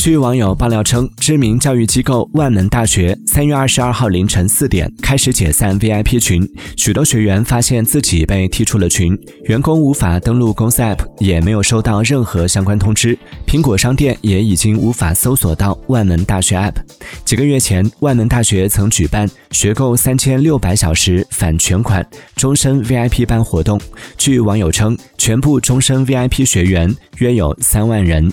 据网友爆料称，知名教育机构万能大学三月二十二号凌晨四点开始解散 VIP 群，许多学员发现自己被踢出了群，员工无法登录公司 App，也没有收到任何相关通知。苹果商店也已经无法搜索到万能大学 App。几个月前，万能大学曾举办学购三千六百小时返全款终身 VIP 班活动，据网友称，全部终身 VIP 学员约有三万人。